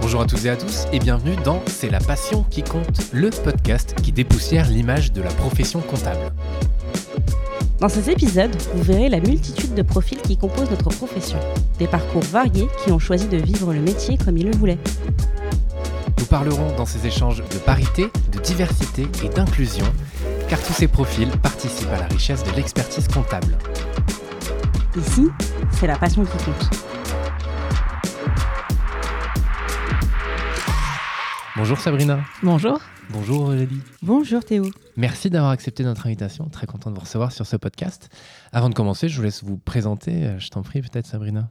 Bonjour à toutes et à tous et bienvenue dans C'est la passion qui compte, le podcast qui dépoussière l'image de la profession comptable. Dans ces épisodes, vous verrez la multitude de profils qui composent notre profession. Des parcours variés qui ont choisi de vivre le métier comme ils le voulaient. Nous parlerons dans ces échanges de parité, diversité et d'inclusion, car tous ces profils participent à la richesse de l'expertise comptable. Ici, c'est la passion qui compte. Bonjour Sabrina. Bonjour. Bonjour Aurélie. Bonjour Théo. Merci d'avoir accepté notre invitation. Très content de vous recevoir sur ce podcast. Avant de commencer, je vous laisse vous présenter. Je t'en prie, peut-être Sabrina.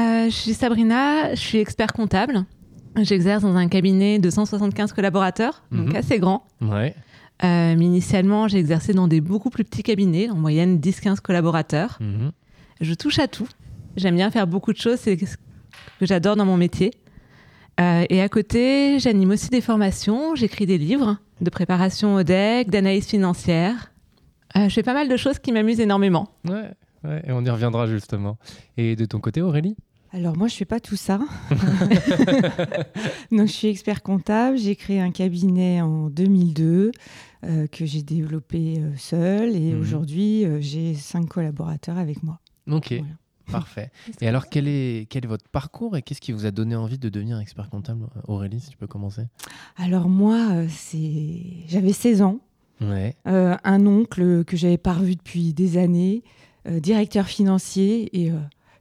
Euh, je suis Sabrina, je suis expert comptable. J'exerce dans un cabinet de 175 collaborateurs, donc Mhm. assez grand. Ouais. Euh, mais initialement, j'ai exercé dans des beaucoup plus petits cabinets, en moyenne 10-15 collaborateurs. Mhm. Je touche à tout. J'aime bien faire beaucoup de choses, c'est ce que j'adore dans mon métier. Euh, et à côté, j'anime aussi des formations, j'écris des livres de préparation au DEC, d'analyse financière. Euh, je fais pas mal de choses qui m'amusent énormément. Ouais, ouais, et on y reviendra justement. Et de ton côté, Aurélie? Alors moi je fais pas tout ça. Donc je suis expert comptable, j'ai créé un cabinet en 2002 euh, que j'ai développé euh, seul et Mhm. aujourd'hui euh, j'ai cinq collaborateurs avec moi. Ok, Voilà. parfait. Et alors, quel est, quel est votre parcours et qu'est-ce qui vous a donné envie de devenir expert comptable Aurélie, si tu peux commencer? Alors moi euh, c'est j'avais 16 ans, Ouais. euh, un oncle que j'avais pas revu depuis des années, euh, directeur financier et euh,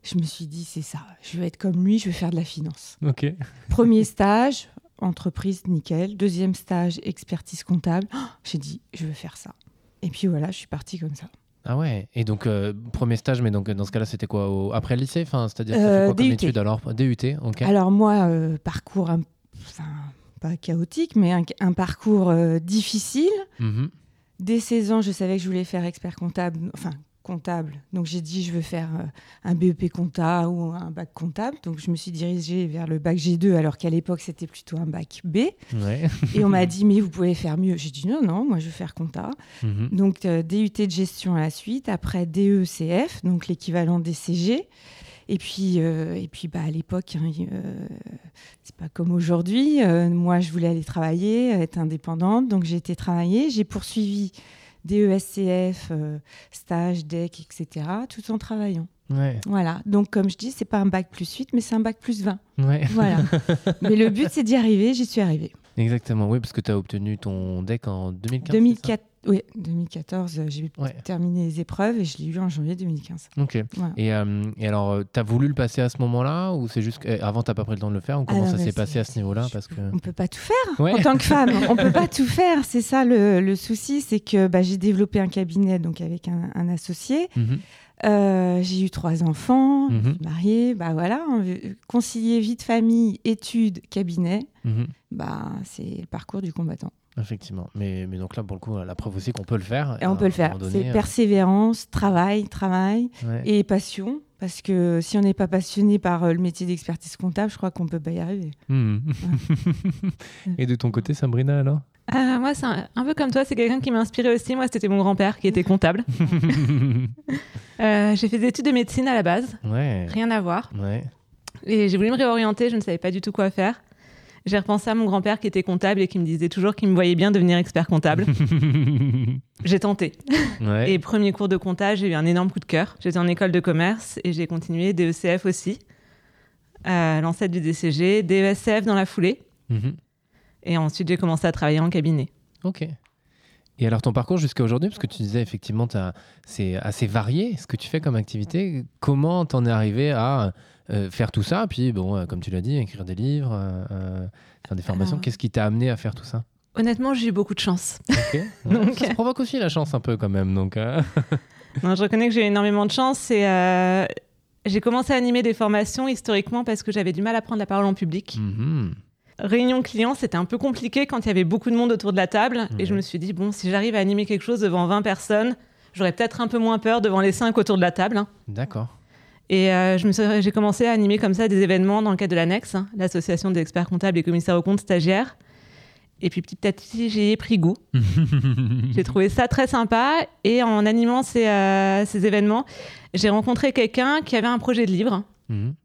je me suis dit c'est ça, je vais être comme lui, je vais faire de la finance. Ok. Premier stage, entreprise, nickel. Deuxième stage, expertise comptable. Oh, J'ai dit, je veux faire ça. Et puis voilà, je suis partie comme ça. Ah ouais. Et donc, euh, premier stage, mais donc dans ce cas-là, c'était quoi au- Après le lycée? Enfin, C'est-à-dire, fait Euh, quoi comme DUT. étude alors? DUT, ok. Alors moi, euh, parcours, un- enfin, pas chaotique, mais un, un parcours euh, difficile. Mhm. Dès 16 ans, je savais que je voulais faire expert comptable, enfin comptable. Donc j'ai dit, je veux faire euh, un BEP compta ou un bac comptable. Donc je me suis dirigée vers le bac G2, alors qu'à l'époque, c'était plutôt un bac B. Ouais. Et on m'a dit, mais vous pouvez faire mieux. J'ai dit, non, non, moi je veux faire compta. Mhm. Donc euh, DUT de gestion à la suite, après DECF, donc l'équivalent des CG. Et puis, euh, et puis bah, à l'époque, hein, euh, c'est pas comme aujourd'hui. Euh, moi, je voulais aller travailler, être indépendante. Donc j'ai été travailler. J'ai poursuivi DESCF, euh, stage, DEC, etc., tout en travaillant. Ouais. Voilà. Donc, comme je dis, c'est pas un bac plus 8, mais c'est un bac plus 20. Ouais. Voilà. mais le but, c'est d'y arriver. J'y suis arrivée. Exactement, oui, parce que tu as obtenu ton deck en 2015. c'est 2004, oui, 2014, euh, j'ai Ouais. terminé les épreuves et je l'ai eu en janvier 2015. ça Ok. Voilà. Et, euh, et alors, tu as voulu le passer à ce moment-là ou c'est juste que- avant, tu pas pris le temps de le faire ou comment Alors, ça s'est passé à ce niveau-là parce que... On peut pas tout faire Ouais. en tant que femme. On peut pas tout faire. C'est ça le, le souci, c'est que bah, j'ai développé un cabinet donc avec un, un associé. Mhm. Euh, j'ai eu trois enfants, je suis mariée. Bah voilà, concilier vie de famille, études, cabinet. Mhm. Bah c'est le parcours du combattant. Effectivement. Mais, mais donc là, pour le coup, la preuve aussi qu'on peut le faire. Et on à peut le faire. C'est euh, persévérance, travail, travail ouais. et passion. Parce que si on n'est pas passionné par euh, le métier d'expertise comptable, je crois qu'on peut pas y arriver. Mhm. et de ton côté, Sabrina, alors? Euh, moi, c'est un, un peu comme toi, c'est quelqu'un qui m'a inspiré aussi. Moi, c'était mon grand-père qui était comptable. Euh, j'ai fait des études de médecine à la base, Ouais. rien à voir. Ouais. Et j'ai voulu me réorienter, je ne savais pas du tout quoi faire. J'ai repensé à mon grand-père qui était comptable et qui me disait toujours qu'il me voyait bien devenir expert comptable. j'ai tenté. ouais. Et premier cours de comptage, j'ai eu un énorme coup de cœur. J'étais en école de commerce et j'ai continué DECF aussi, euh, l'ancêtre du DCG, DESCF dans la foulée. Mhm. Et ensuite, j'ai commencé à travailler en cabinet. Ok. Et alors ton parcours jusqu'à aujourd'hui, parce que tu disais effectivement c'est assez varié ce que tu fais comme activité, comment t'en es arrivé à euh, faire tout ça Puis bon, euh, comme tu l'as dit, écrire des livres, euh, faire des formations, Alors- qu'est-ce qui t'a amené à faire tout ça? Honnêtement, j'ai eu beaucoup de chance. Donc- Ça provoque aussi la chance un peu quand même. Donc, Non, je reconnais que j'ai eu énormément de chance et j'ai commencé à animer des formations historiquement parce que j'avais du mal à prendre la parole en public. mhm. Réunion client, c'était un peu compliqué quand il y avait beaucoup de monde autour de la table. Et je me suis dit, bon, si j'arrive à animer quelque chose devant 20 personnes, j'aurais peut-être un peu moins peur devant les 5 autour de la table. hein. D'accord. Et euh, j'ai commencé à animer comme ça des événements dans le cadre de l'annexe, hein, l'association des experts comptables et commissaires aux comptes stagiaires. Et puis petit à petit, j'ai pris goût. j'ai trouvé ça très sympa. Et en animant ces, euh, ces événements, j'ai rencontré quelqu'un qui avait un projet de livre. Mhm.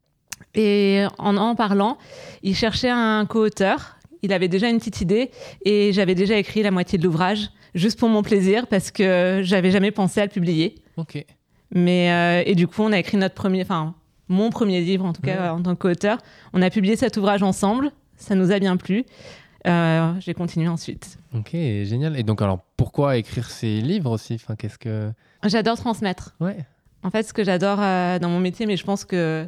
Et en en parlant, il cherchait un co-auteur. Il avait déjà une petite idée et j'avais déjà écrit la moitié de l'ouvrage juste pour mon plaisir parce que j'avais jamais pensé à le publier. Ok. Mais euh, et du coup, on a écrit notre premier, enfin mon premier livre en tout cas en tant qu'auteur. On a publié cet ouvrage ensemble. Ça nous a bien plu. Euh, j'ai continué ensuite. Ok, génial. Et donc alors, pourquoi écrire ces livres aussi? Enfin, qu'est-ce que J'adore transmettre. Ouais. En fait, ce que j'adore euh, dans mon métier, mais je pense que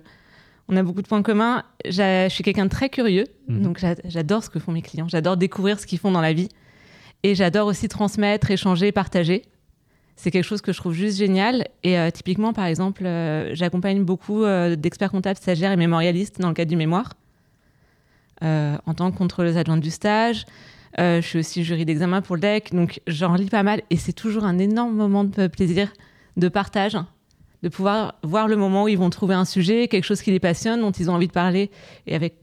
on a beaucoup de points communs. Je suis quelqu'un de très curieux, mhm. donc j'adore ce que font mes clients. J'adore découvrir ce qu'ils font dans la vie. Et j'adore aussi transmettre, échanger, partager. C'est quelque chose que je trouve juste génial. Et euh, typiquement, par exemple, euh, j'accompagne beaucoup euh, d'experts comptables, stagiaires et mémorialistes dans le cadre du mémoire, en tant que contrôleuse adjointe du stage. je suis aussi jury d'examen pour le DEC, donc j'en lis pas mal. Et c'est toujours un énorme moment de plaisir, de partage de pouvoir voir le moment où ils vont trouver un sujet, quelque chose qui les passionne, dont ils ont envie de parler, et avec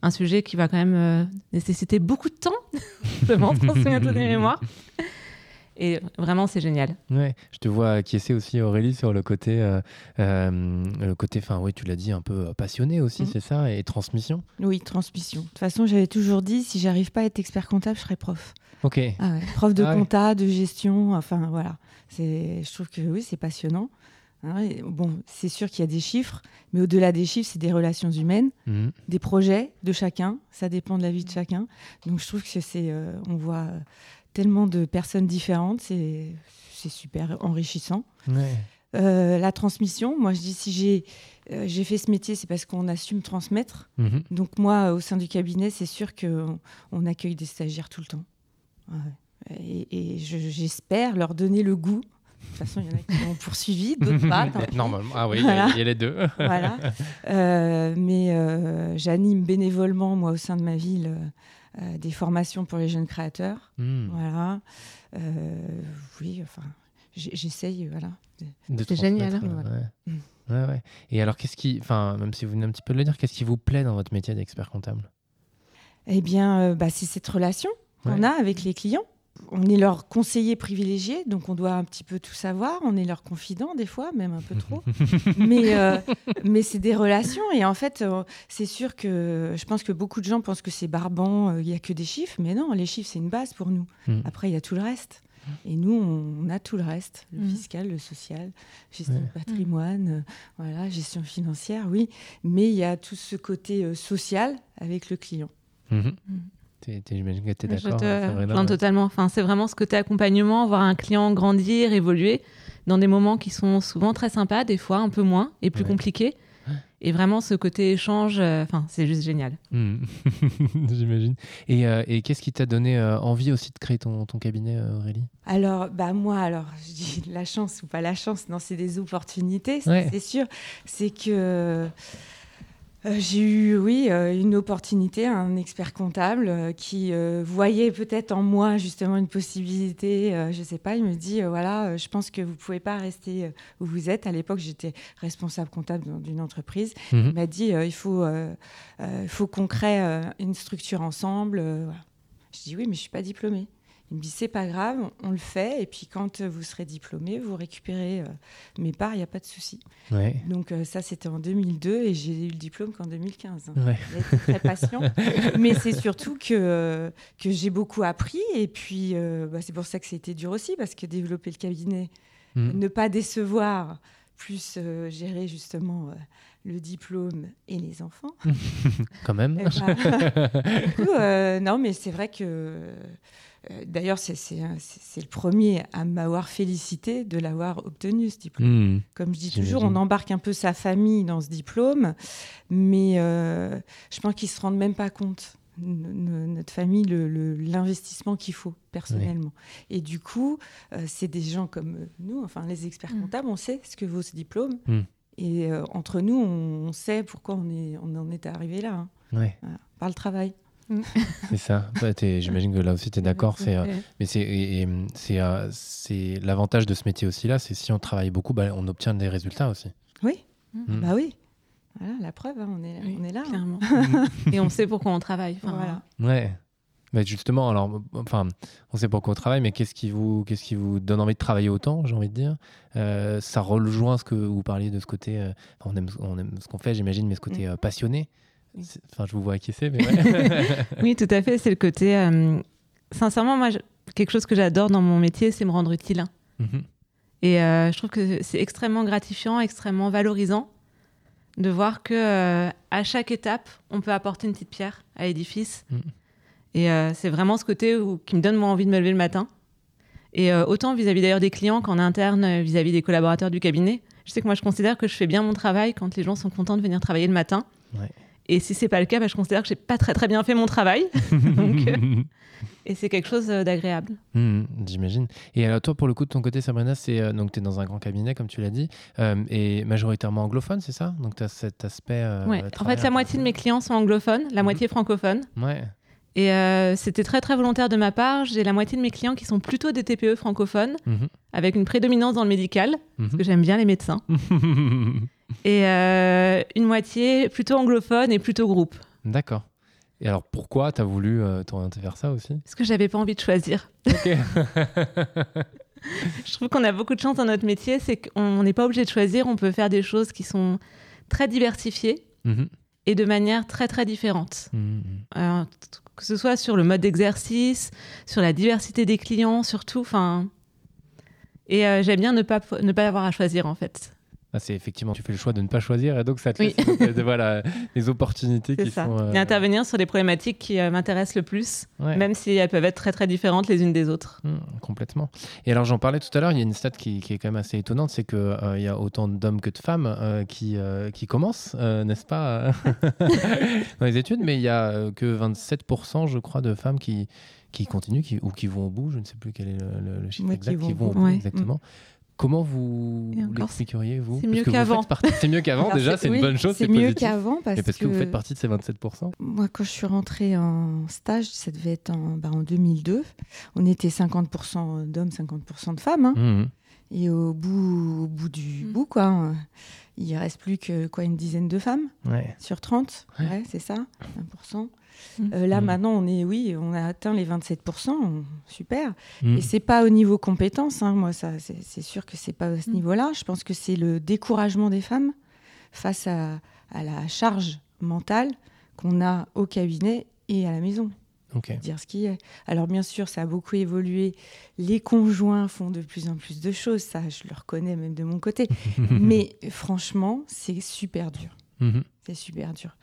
un sujet qui va quand même nécessiter beaucoup de temps, je m'en souviens des mémoires. Et vraiment, c'est génial. Ouais, je te vois acquiescer aussi, Aurélie, sur le côté, euh, euh, le côté, enfin, oui, tu l'as dit, un peu passionné aussi, mhm. c'est ça, et transmission. Oui, transmission. De toute façon, j'avais toujours dit, si j'arrive pas à être expert comptable, je serai prof. Ok. Ah prof de ah compta, de gestion, enfin voilà. C'est, je trouve que oui, c'est passionnant. Hein, bon, c'est sûr qu'il y a des chiffres, mais au-delà des chiffres, c'est des relations humaines, mhm. des projets de chacun. Ça dépend de la vie de chacun. Donc je trouve que c'est, euh, on voit tellement de personnes différentes, c'est, super enrichissant. Euh, la transmission, moi je dis si j'ai euh, j'ai fait ce métier, c'est parce qu'on assume transmettre. Mhm. Donc moi, au sein du cabinet, c'est sûr qu'on on accueille des stagiaires tout le temps. Et, et j'espère leur donner le goût de toute façon, il y en a qui ont poursuivi, d'autres pas. Normalement, ah oui, il y, a les deux. voilà. Euh, mais j'anime bénévolement, moi, au sein de ma ville, euh, des formations pour les jeunes créateurs. Hmm. Voilà. oui, enfin, j'essaye, voilà. C'est génial. Hmm. Ouais. Ouais, Et alors, qu'est-ce qui, enfin, même si vous venez un petit peu de le dire, qu'est-ce qui vous plaît dans votre métier d'expert comptable? Eh bien, bah, c'est cette relation qu'on a avec les clients on est leur conseiller privilégié, donc on doit un petit peu tout savoir. On est leur confident des fois, même un peu trop. mais euh, mais c'est des relations et en fait, euh, c'est sûr que je pense que beaucoup de gens pensent que c'est barbant, euh, il n'y a que des chiffres, mais non, les chiffres c'est une base pour nous. Mm. Après, il y a tout le reste. Et nous, on, a tout le reste, le mm. fiscal, le social, gestion de patrimoine, voilà, gestion financière, oui. Mais il y a tout ce côté social avec le client. Mm-hmm. Mm. J'imagine que tu es d'accord. Je totalement. Enfin, c'est vraiment ce côté accompagnement, voir un client grandir, évoluer dans des moments qui sont souvent très sympas, des fois un peu moins et plus compliqués. Et vraiment, ce côté échange, euh, enfin, c'est juste génial. Hmm. J'imagine. Et, euh, et qu'est-ce qui t'a donné euh, envie aussi de créer ton, ton cabinet, Aurélie? Alors, bah moi, alors, je dis la chance ou pas la chance, non, c'est des opportunités, c'est sûr. C'est que euh, j'ai eu, oui, euh, une opportunité, un expert comptable euh, qui voyait peut-être en moi justement une possibilité. je ne sais pas, il me dit voilà, je pense que vous ne pouvez pas rester où vous êtes. À l'époque, j'étais responsable comptable d'une entreprise. Mhm. Il m'a dit il faut, faut qu'on crée une structure ensemble. Je dis oui, mais je ne suis pas diplômée. Il me dit c'est pas grave, on le fait et puis quand vous serez diplômé, vous récupérez euh, mes parts, il n'y a pas de souci. Donc euh, ça c'était en 2002 et j'ai eu le diplôme qu'en 2015. Hein. très patient, mais c'est surtout que que j'ai beaucoup appris et puis euh, bah, c'est pour ça que c'était dur aussi parce que développer le cabinet, hmm. ne pas décevoir, plus gérer justement le diplôme et les enfants. Quand même. du coup, non, mais c'est vrai que euh, d'ailleurs, c'est le premier à m'avoir félicité de l'avoir obtenu, ce diplôme. Hmm. Comme je dis toujours, on embarque un peu sa famille dans ce diplôme, mais euh, je pense qu'ils ne se rendent même pas compte, notre famille, l'investissement qu'il faut personnellement. Et du coup, euh, c'est des gens comme nous, enfin les experts hmm. comptables, on sait ce que vaut ce diplôme. Hmm. Et entre nous, on, sait pourquoi on, est, on en est arrivé là. Hein. par le travail. c'est ça. J'imagine que là aussi, tu es d'accord. Euh, mais c'est euh, c'est l'avantage de ce métier aussi là, c'est si on travaille beaucoup, bah, on obtient des résultats aussi. Oui, mm. bah oui. Voilà, la preuve, hein, on, est, on est là. Hein. et on sait pourquoi on travaille. voilà. Ouais. Mais justement, alors, enfin, on sait pas quoi au travail, mais qu'est-ce qui vous, qu'est-ce qui vous donne envie de travailler autant, j'ai envie de dire? Euh, Ça rejoint ce que vous parliez de ce côté. euh, enfin, on, aime, on aime ce qu'on fait, j'imagine, mais ce côté euh, passionné. Oui. Enfin, je vous vois acquiescer, mais ouais. Oui, tout à fait. C'est le côté. euh, sincèrement, moi, je- quelque chose que j'adore dans mon métier, c'est me rendre utile. Mhm. Et euh, je trouve que c'est extrêmement gratifiant, extrêmement valorisant de voir que euh, à chaque étape, on peut apporter une petite pierre à l'édifice. Mm. Et c'est vraiment ce côté où- qui me donne moi envie de me lever le matin. Et autant vis-à-vis d'ailleurs des clients qu'en interne vis-à-vis des collaborateurs du cabinet. Je sais que moi, je considère que je fais bien mon travail quand les gens sont contents de venir travailler le matin. Ouais. Et si c'est pas le cas, bah, je considère que j'ai pas très très bien fait mon travail. Donc, euh, et c'est quelque chose euh, d'agréable. Mhm, J'imagine. Et alors, toi, pour le coup, de ton côté, Sabrina, c'est euh, donc tu es dans un grand cabinet, comme tu l'as dit, euh, et majoritairement anglophone, c'est ça? Donc, tu as cet aspect. euh, Ouais. En fait, la moitié de mes clients sont anglophones, la Mhm. moitié francophones. Ouais. Et euh, c'était très très volontaire de ma part. J'ai la moitié de mes clients qui sont plutôt des TPE francophones, Mhm. avec une prédominance dans le médical, parce Mhm. que j'aime bien les médecins. Et euh, une moitié plutôt anglophone et plutôt groupe. D'accord. Et alors, pourquoi tu as voulu euh, t'orienter vers ça aussi? Parce que j'avais pas envie de choisir. Je trouve qu'on a beaucoup de chance dans notre métier, c'est qu'on n'est pas obligé de choisir, on peut faire des choses qui sont très diversifiées Mhm. et de manière très très différente. Mhm. Alors, t- que ce soit sur le mode d'exercice, sur la diversité des clients, surtout. Enfin, et euh, j'aime bien ne pas ne pas avoir à choisir en fait. Ah, c'est effectivement, tu fais le choix de ne pas choisir et donc ça te Oui. laisse de- voilà, les opportunités qui ça. sont. euh, Et intervenir sur les problématiques qui euh, m'intéressent le plus, ouais. même si elles peuvent être très très différentes les unes des autres. Mmh, complètement. Et alors j'en parlais tout à l'heure, il y a une stat qui, qui est quand même assez étonnante, c'est qu'il il y a autant d'hommes que de femmes euh, qui, euh, qui commencent, euh, n'est-ce pas, euh, dans les études, mais il y a euh, que 27%, je crois, de femmes qui, qui continuent qui, ou qui vont au bout, je ne sais plus quel est le, le- le chiffre qui exact, vont qui vont au bout. Ouais. exactement. Comment vous l'expliqueriez, vous c'est Parce mieux que vous qu'avant. faites partie- C'est mieux qu'avant, déjà, c'est une bonne chose, c'est mieux qu'avant parce, Et parce que... vous faites partie de ces 27%. Moi, quand je suis rentrée en stage, ça devait être en, bah, en 2002. On était 50% d'hommes, 50% de femmes. hein. Mmh. Et au bout, au bout du Mm. bout, quoi, euh, il reste plus que quoi, une dizaine de femmes Ouais. sur 30. Ouais. Ouais, c'est ça, 1%. Mm. Euh, là, Mm. maintenant, on est, oui, on a atteint les 27%. on- super. Mmh. Et c'est pas au niveau compétence, hein, moi, ça, c'est c'est sûr que c'est pas à ce Mm. niveau-là. Je pense que c'est le découragement des femmes face à, à la charge mentale qu'on a au cabinet et à la maison, Dire ce qui est. Alors bien sûr, ça a beaucoup évolué. Les conjoints font de plus en plus de choses, ça, je le reconnais même de mon côté. Mais franchement, c'est super dur. Mhm. C'est super dur.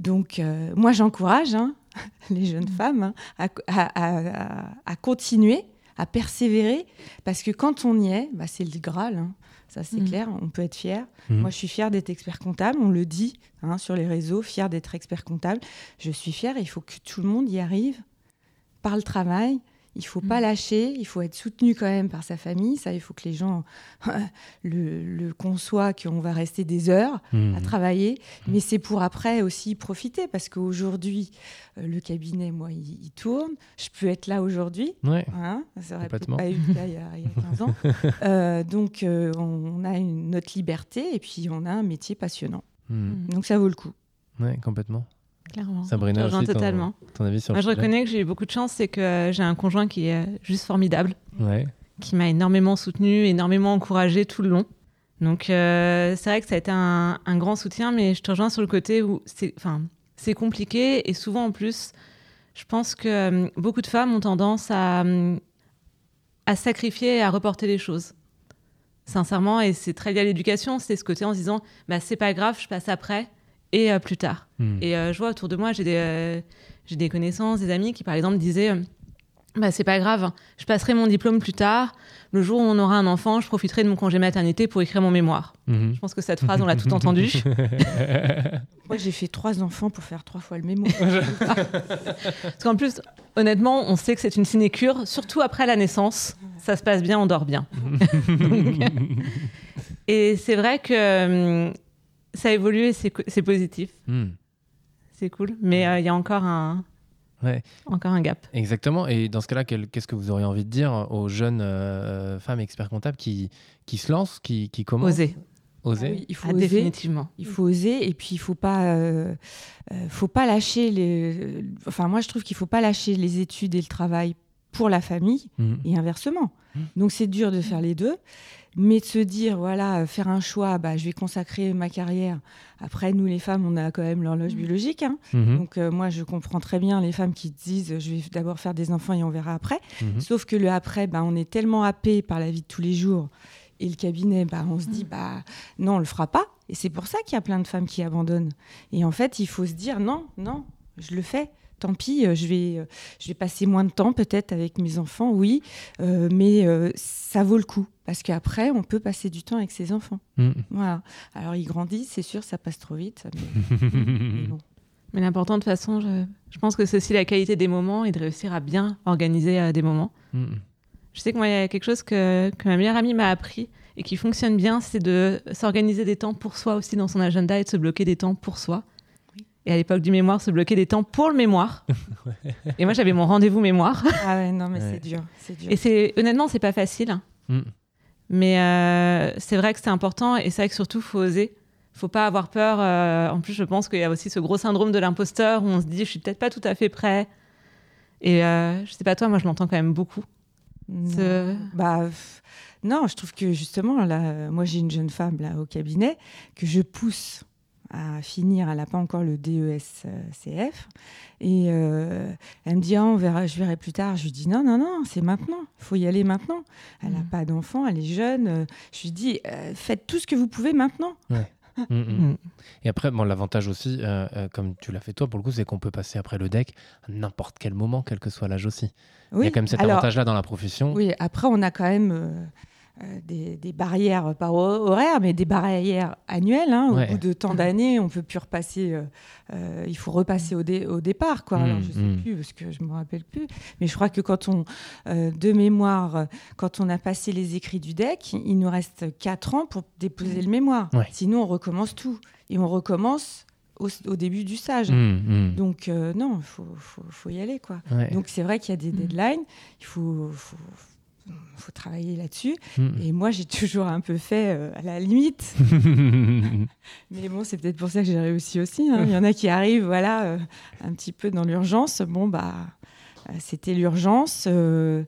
Donc, euh, moi, j'encourage hein, les jeunes femmes hein, à, à- à- à continuer, à persévérer, parce que quand on y est, bah, c'est le Graal. hein. Ça, c'est Mm. clair, on peut être fier. Mhm. Moi, je suis fière d'être expert comptable, on le dit hein, sur les réseaux, fière d'être expert comptable. Je suis fière, il faut que tout le monde y arrive par le travail. Il faut pas Mm. lâcher, il faut être soutenu quand même par sa famille. Ça, il faut que les gens le, le conçoivent, qu'on va rester des heures à Mhm. travailler, mais c'est pour après aussi profiter parce qu'aujourd'hui, euh, le cabinet, moi, il, il tourne. Je peux être là aujourd'hui. Ouais. Hein ça aurait pas eu il y a, il y a 15 ans. Euh, donc, euh, on, a une, notre liberté et puis on a un métier passionnant. Donc, ça vaut le coup. Ouais, complètement. Clairement. Sabrina Je rejoins aussi, totalement. Ton avis sur Moi, je reconnais que j'ai eu beaucoup de chance, c'est que euh, j'ai un conjoint qui est euh, juste formidable, Ouais. qui m'a énormément soutenu, énormément encouragé tout le long. Donc, euh, c'est vrai que ça a été un, un grand soutien, mais je te rejoins sur le côté où c'est, enfin, c'est compliqué et souvent en plus, je pense que euh, beaucoup de femmes ont tendance à, à sacrifier et à reporter les choses. Sincèrement, et c'est très lié à l'éducation, c'est ce côté en se disant, bah, c'est pas grave, je passe après et euh, plus tard. Mhm. Et euh, je vois autour de moi, j'ai des, euh, j'ai des connaissances, des amis qui, par exemple, disaient euh, bah, C'est pas grave, je passerai mon diplôme plus tard. Le jour où on aura un enfant, je profiterai de mon congé maternité pour écrire mon mémoire. Mhm. Je pense que cette phrase, on l'a tout entendu. Moi, j'ai fait trois enfants pour faire trois fois le mémo. Parce qu'en plus, honnêtement, on sait que c'est une sinécure, surtout après la naissance. Ça se passe bien, on dort bien. Et c'est vrai que euh, ça a évolué, c'est positif, Mhm. c'est cool. Mais euh, il y a encore un, Ouais. encore un gap. Exactement. Et dans ce cas-là, qu'est-ce que vous auriez envie de dire aux jeunes euh, femmes experts comptables qui, qui se lancent, qui, qui commencent? Oser. Oser Ah oui, il faut Ah, oser. définitivement. Il faut oser et puis il faut pas, euh, euh, faut pas lâcher les. Enfin, moi, je trouve qu'il faut pas lâcher les études et le travail pour la famille Mhm. et inversement. Mm. Donc c'est dur de faire les deux, mais de se dire voilà, euh, faire un choix, bah, je vais consacrer ma carrière. Après, nous les femmes, on a quand même l'horloge biologique. hein. Donc euh, moi, je comprends très bien les femmes qui disent je vais d'abord faire des enfants et on verra après. Sauf que le après, bah, on est tellement happé par la vie de tous les jours. Et le cabinet, bah, on se dit, bah, non, on le fera pas. Et c'est pour ça qu'il y a plein de femmes qui abandonnent. Et en fait, il faut se dire, non, non, je le fais. Tant pis, euh, je vais, euh, je vais passer moins de temps peut-être avec mes enfants, oui, euh, mais euh, ça vaut le coup. Parce qu'après, on peut passer du temps avec ses enfants. Mhm. Voilà. Alors, ils grandissent, c'est sûr, ça passe trop vite. Mais, mais bon. Mais l'important, de toute façon, je, je pense que c'est aussi la qualité des moments et de réussir à bien organiser euh, des moments. Mhm. Je sais que moi, il y a quelque chose que, que ma meilleure amie m'a appris et qui fonctionne bien, c'est de s'organiser des temps pour soi aussi dans son agenda et de se bloquer des temps pour soi. Et à l'époque du mémoire, se bloquer des temps pour le mémoire. et moi, j'avais mon rendez-vous mémoire. Ah ouais, non, mais Ouais. c'est dur. C'est dur. Et c'est honnêtement, c'est pas facile. Mhm. Mais euh, c'est vrai que c'est important et c'est vrai que surtout, faut oser. Faut pas avoir peur. euh, en plus, je pense qu'il y a aussi ce gros syndrome de l'imposteur où on se dit, je suis peut-être pas tout à fait prêt. Et euh, je sais pas toi, moi, je l'entends quand même beaucoup. Ce-. Bah, non, je trouve que justement, là, moi j'ai une jeune femme là au cabinet que je pousse à finir. Elle n'a pas encore le DESCF. Et euh, elle me dit, Ah, on verra, je verrai plus tard. Je lui dis, non, non, non, c'est maintenant. Il faut y aller maintenant. Elle n'a Mm. pas d'enfant, elle est jeune. Euh, Je lui dis, euh, faites tout ce que vous pouvez maintenant. Mhm. Mm. Et après, bon, l'avantage aussi, euh, euh, comme tu l'as fait toi, pour le coup, c'est qu'on peut passer après le deck à n'importe quel moment, quel que soit l'âge aussi. Il y a quand même cet avantage-là dans la profession. Oui, après, on a quand même des, des barrières, pas ho- horaires, mais des barrières annuelles. hein. Au Ouais. bout de tant d'années, on peut plus repasser. euh, euh, il faut repasser au, dé- au départ, quoi. Alors, Mm, je sais mm. plus parce que je me rappelle plus. Mais je crois que quand on, euh, de mémoire, euh, quand on a passé les écrits du deck, il nous reste 4 ans pour déposer le mémoire. Ouais. Sinon, on recommence tout et on recommence au, au début du stage. Mhm. Donc euh, non, il faut, faut, faut y aller, quoi. Ouais. Donc c'est vrai qu'il y a des deadlines, il faut, faut, faut travailler là-dessus. Mhm. Et moi, j'ai toujours un peu fait euh, à la limite. Mais bon, c'est peut-être pour ça que j'ai réussi aussi. hein. Il y en a qui arrivent, voilà, euh, un petit peu dans l'urgence. Bon, bah, euh, c'était l'urgence. euh,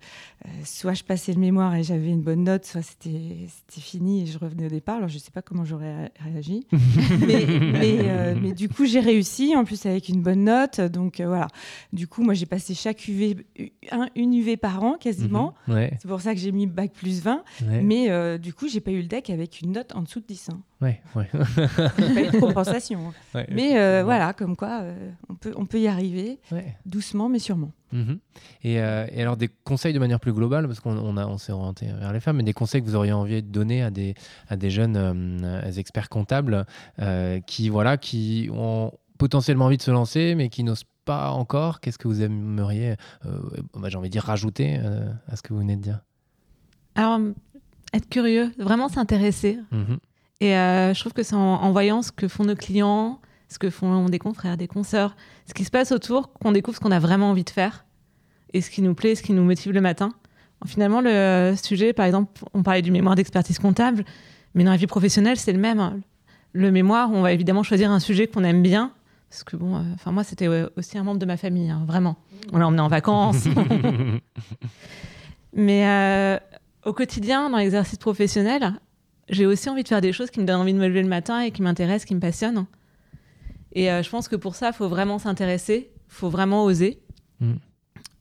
soit je passais le mémoire et j'avais une bonne note, soit c'était fini et je revenais au départ. Alors, je ne sais pas comment j'aurais ré- réagi. mais, mais, euh, mais du coup, j'ai réussi, en plus avec une bonne note. Donc, euh, voilà. Du coup, moi, j'ai passé chaque UV, un, une UV par an quasiment. Mhm. Ouais, C'est pour ça que j'ai mis bac plus 20. ouais, Mais euh, du coup, j'ai pas eu le deck avec une note en dessous de 10. hein. ouais, ouais. Pas eu de compensation. hein. Mais euh, voilà, comme quoi, euh, on, peut, on peut y arriver doucement, mais sûrement. Mhm. Et, euh, et alors des conseils de manière plus globale, parce qu'on on on s'est orienté vers les femmes, mais des conseils que vous auriez envie de donner à des, à des jeunes euh, experts comptables euh, qui, voilà, qui ont potentiellement envie de se lancer, mais qui n'osent pas encore. Qu'est-ce que vous aimeriez, euh, bah, j'ai envie de dire, rajouter euh, à ce que vous venez de dire? Alors, être curieux, vraiment s'intéresser. Mhm. Et je trouve que c'est en, en voyant ce que font nos clients, ce que font des confrères, des consoeurs, ce qui se passe autour, qu'on découvre ce qu'on a vraiment envie de faire et ce qui nous plaît, ce qui nous motive le matin. Finalement, le sujet, par exemple, on parlait du mémoire d'expertise comptable, mais dans la vie professionnelle, c'est le même. Le mémoire, on va évidemment choisir un sujet qu'on aime bien. Parce que bon, euh, enfin moi, c'était aussi un membre de ma famille, hein, vraiment. On l'a emmené en vacances. Mais euh, au quotidien, dans l'exercice professionnel, j'ai aussi envie de faire des choses qui me donnent envie de me lever le matin et qui m'intéressent, qui me passionnent. Et euh, je pense que pour ça, il faut vraiment s'intéresser, il faut vraiment oser. Mm.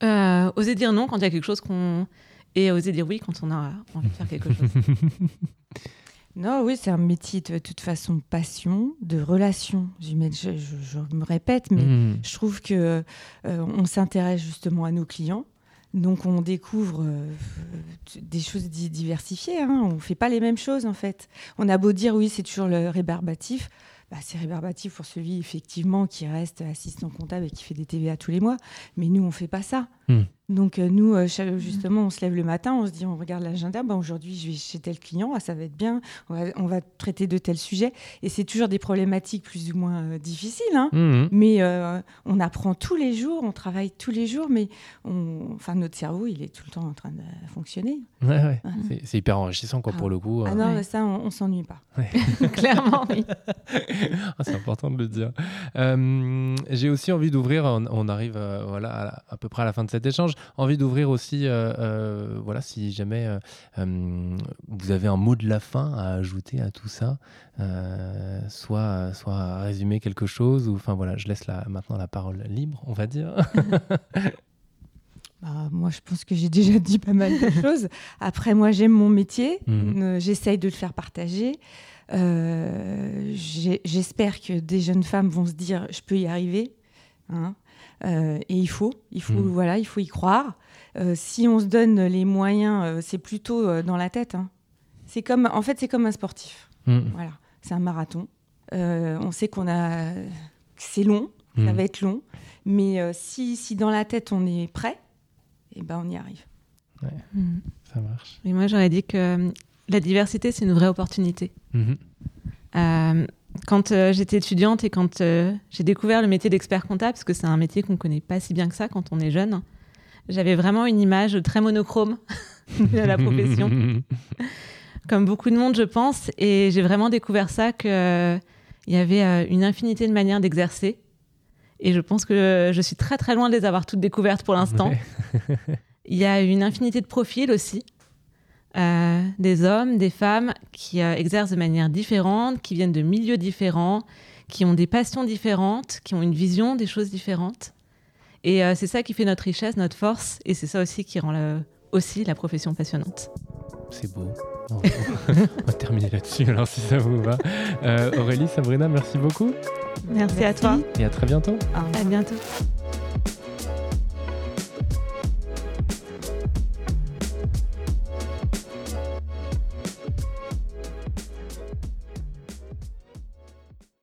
Euh, oser dire non quand il y a quelque chose qu'on... Et oser dire oui quand on a envie de faire quelque chose. Non, oui, c'est un métier de toute façon passion, de relation humaine. Je, je- je me répète, mais Mhm. je trouve que euh, on s'intéresse justement à nos clients. Donc on découvre euh, des choses di- diversifiées. hein. On ne fait pas les mêmes choses en fait. On a beau dire oui, c'est toujours le rébarbatif. Bah, c'est rébarbatif pour celui effectivement qui reste assistant comptable et qui fait des TVA tous les mois. Mais nous, on fait pas ça. Hmm. Donc euh, nous, euh, justement, on se lève le matin, on se dit, on regarde l'agenda, bah, aujourd'hui je vais chez tel client, ah, ça va être bien, on va, on va traiter de tel sujet. Et c'est toujours des problématiques plus ou moins euh, difficiles, hein. Mhm. mais euh, on apprend tous les jours, on travaille tous les jours, mais on, enfin, notre cerveau, il est tout le temps en train de fonctionner. Ouais, ouais. Ah. C'est- hyper enrichissant quoi, Ah. pour le coup. Ah non, Ouais. ça, on, on s'ennuie pas. Clairement, oui. Ah, c'est important de le dire. Euh, J'ai aussi envie d'ouvrir, on, on arrive euh, voilà, à, à peu près à la fin de cet échange, envie d'ouvrir aussi, euh, euh, voilà, si jamais euh, vous avez un mot de la fin à ajouter à tout ça, soit, soit à résumer quelque chose, ou enfin voilà, je laisse la, maintenant la parole libre, on va dire. Bah, moi, je pense que j'ai déjà dit pas mal de choses. Après, moi, j'aime mon métier. Mhm. J'essaye de le faire partager. Euh, J'espère que des jeunes femmes vont se dire, je peux y arriver. hein. Euh, et il faut, il faut, Mhm. voilà, il faut y croire. Euh, si on se donne les moyens, euh, c'est plutôt euh, dans la tête. hein. C'est comme, en fait, c'est comme un sportif. Mm. Voilà, c'est un marathon. Euh, on sait qu'on a, que c'est long, ça Mm. va être long, mais euh, si, si dans la tête on est prêt, eh ben on y arrive. Ça marche. Et moi, j'aurais dit que la diversité, c'est une vraie opportunité. Euh, quand euh, j'étais étudiante et quand euh, j'ai découvert le métier d'expert comptable, parce que c'est un métier qu'on ne connaît pas si bien que ça quand on est jeune, j'avais vraiment une image très monochrome de la profession, comme beaucoup de monde, je pense. Et j'ai vraiment découvert ça qu'il y avait euh, une infinité de manières d'exercer. Et je pense que je suis très très loin de les avoir toutes découvertes pour l'instant. Ouais. Il y a une infinité de profils aussi. Euh, des hommes, des femmes qui euh, exercent de manière différente, qui viennent de milieux différents, qui ont des passions différentes, qui ont une vision des choses différentes. Et euh, c'est ça qui fait notre richesse, notre force, et c'est ça aussi qui rend la- aussi la profession passionnante. C'est beau. On va- on va terminer là-dessus alors si ça vous va. Euh, Aurélie, Sabrina, merci beaucoup Merci, à toi. et à très bientôt. À bientôt.